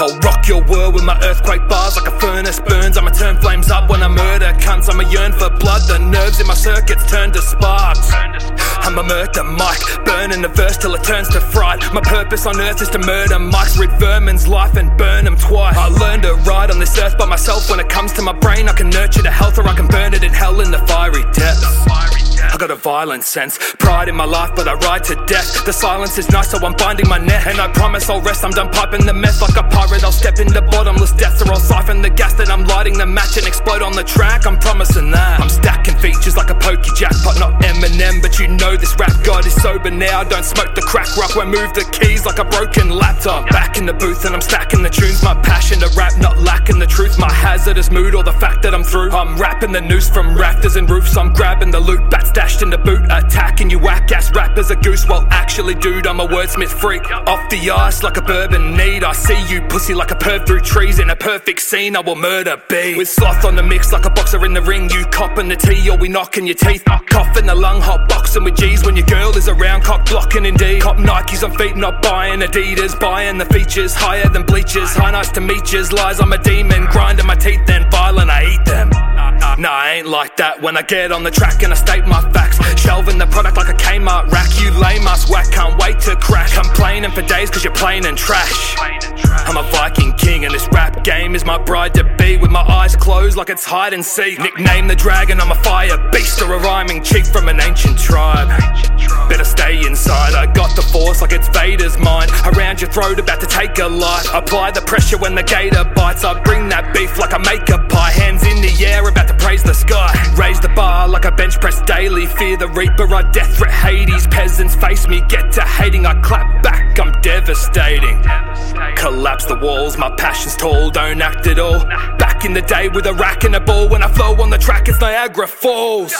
I'll rock your world with my earthquake bars like a furnace burns. I'ma turn flames up when I murder cunts. I'ma yearn for blood. The nerves in my circuits turn to sparks. I'm a murder mic, burning the verse till it turns to fright. My purpose on earth is to murder mics, rid vermin's life and burn them twice. I learned to ride on this earth by myself. When it comes to my brain, I can nurture the health or I can burn it in hell in the fiery depths. Got a violent sense, pride in my life, but I ride to death. The silence is nice, so I'm binding my neck. And I promise I'll rest, I'm done piping the meth like a pirate. I'll step into bottomless depths, or I'll siphon the gas that I'm lighting the match and explode on the track. I'm promising that. I'm stacking features like a pokey jackpot, not Eminem, but you know this rap god is sober now. Don't smoke the crack rock, won't move the keys like a broken laptop. Back in the booth and I'm stacking the tunes. My passion to rap, not lacking the truth. My hazardous mood or the fact that I'm through. I'm rapping the noose from rafters and roofs. I'm grabbing the loot, bat stashed in the boot, attacking you whack ass rappers a goose. Well, actually, dude, I'm a wordsmith freak. Off the ice like a bourbon need. I see you pussy like a perv through trees in a perfect scene. I will murder B with sloth on the mix like a boxer in the ring. You copping the tea or we knocking your teeth. Coughing the lung, hot boxing with G's when your girl is around. Cock blocking indeed. Cop Nikes on feet, not buying Adidas. Buying the features higher than bleachers. High nice to meet yous. Lies, I'm a demon. Grinding my teeth, then violent, I eat them. Nah, I ain't like that when I get on the track and I state my facts. Shelving the product like For days cause you're plain and trash. I'm a Viking king and this rap game is my bride to be. With my eyes closed like it's hide and seek. Nickname the dragon, I'm a fire beast or a rhyming cheek from an ancient tribe. Better stay inside, I got the force like it's Vader's mind. Around your throat, about to take a life. Apply the pressure when the gator bites. I bring that beef like I make a pie. Hands in like a bench press daily. Fear the reaper, I death threat Hades. Peasants face me, get to hating. I clap back, I'm devastating. Collapse the walls, my passion's tall, don't act at all. Back in the day with a rack and a ball, when I flow on the track, it's Niagara Falls.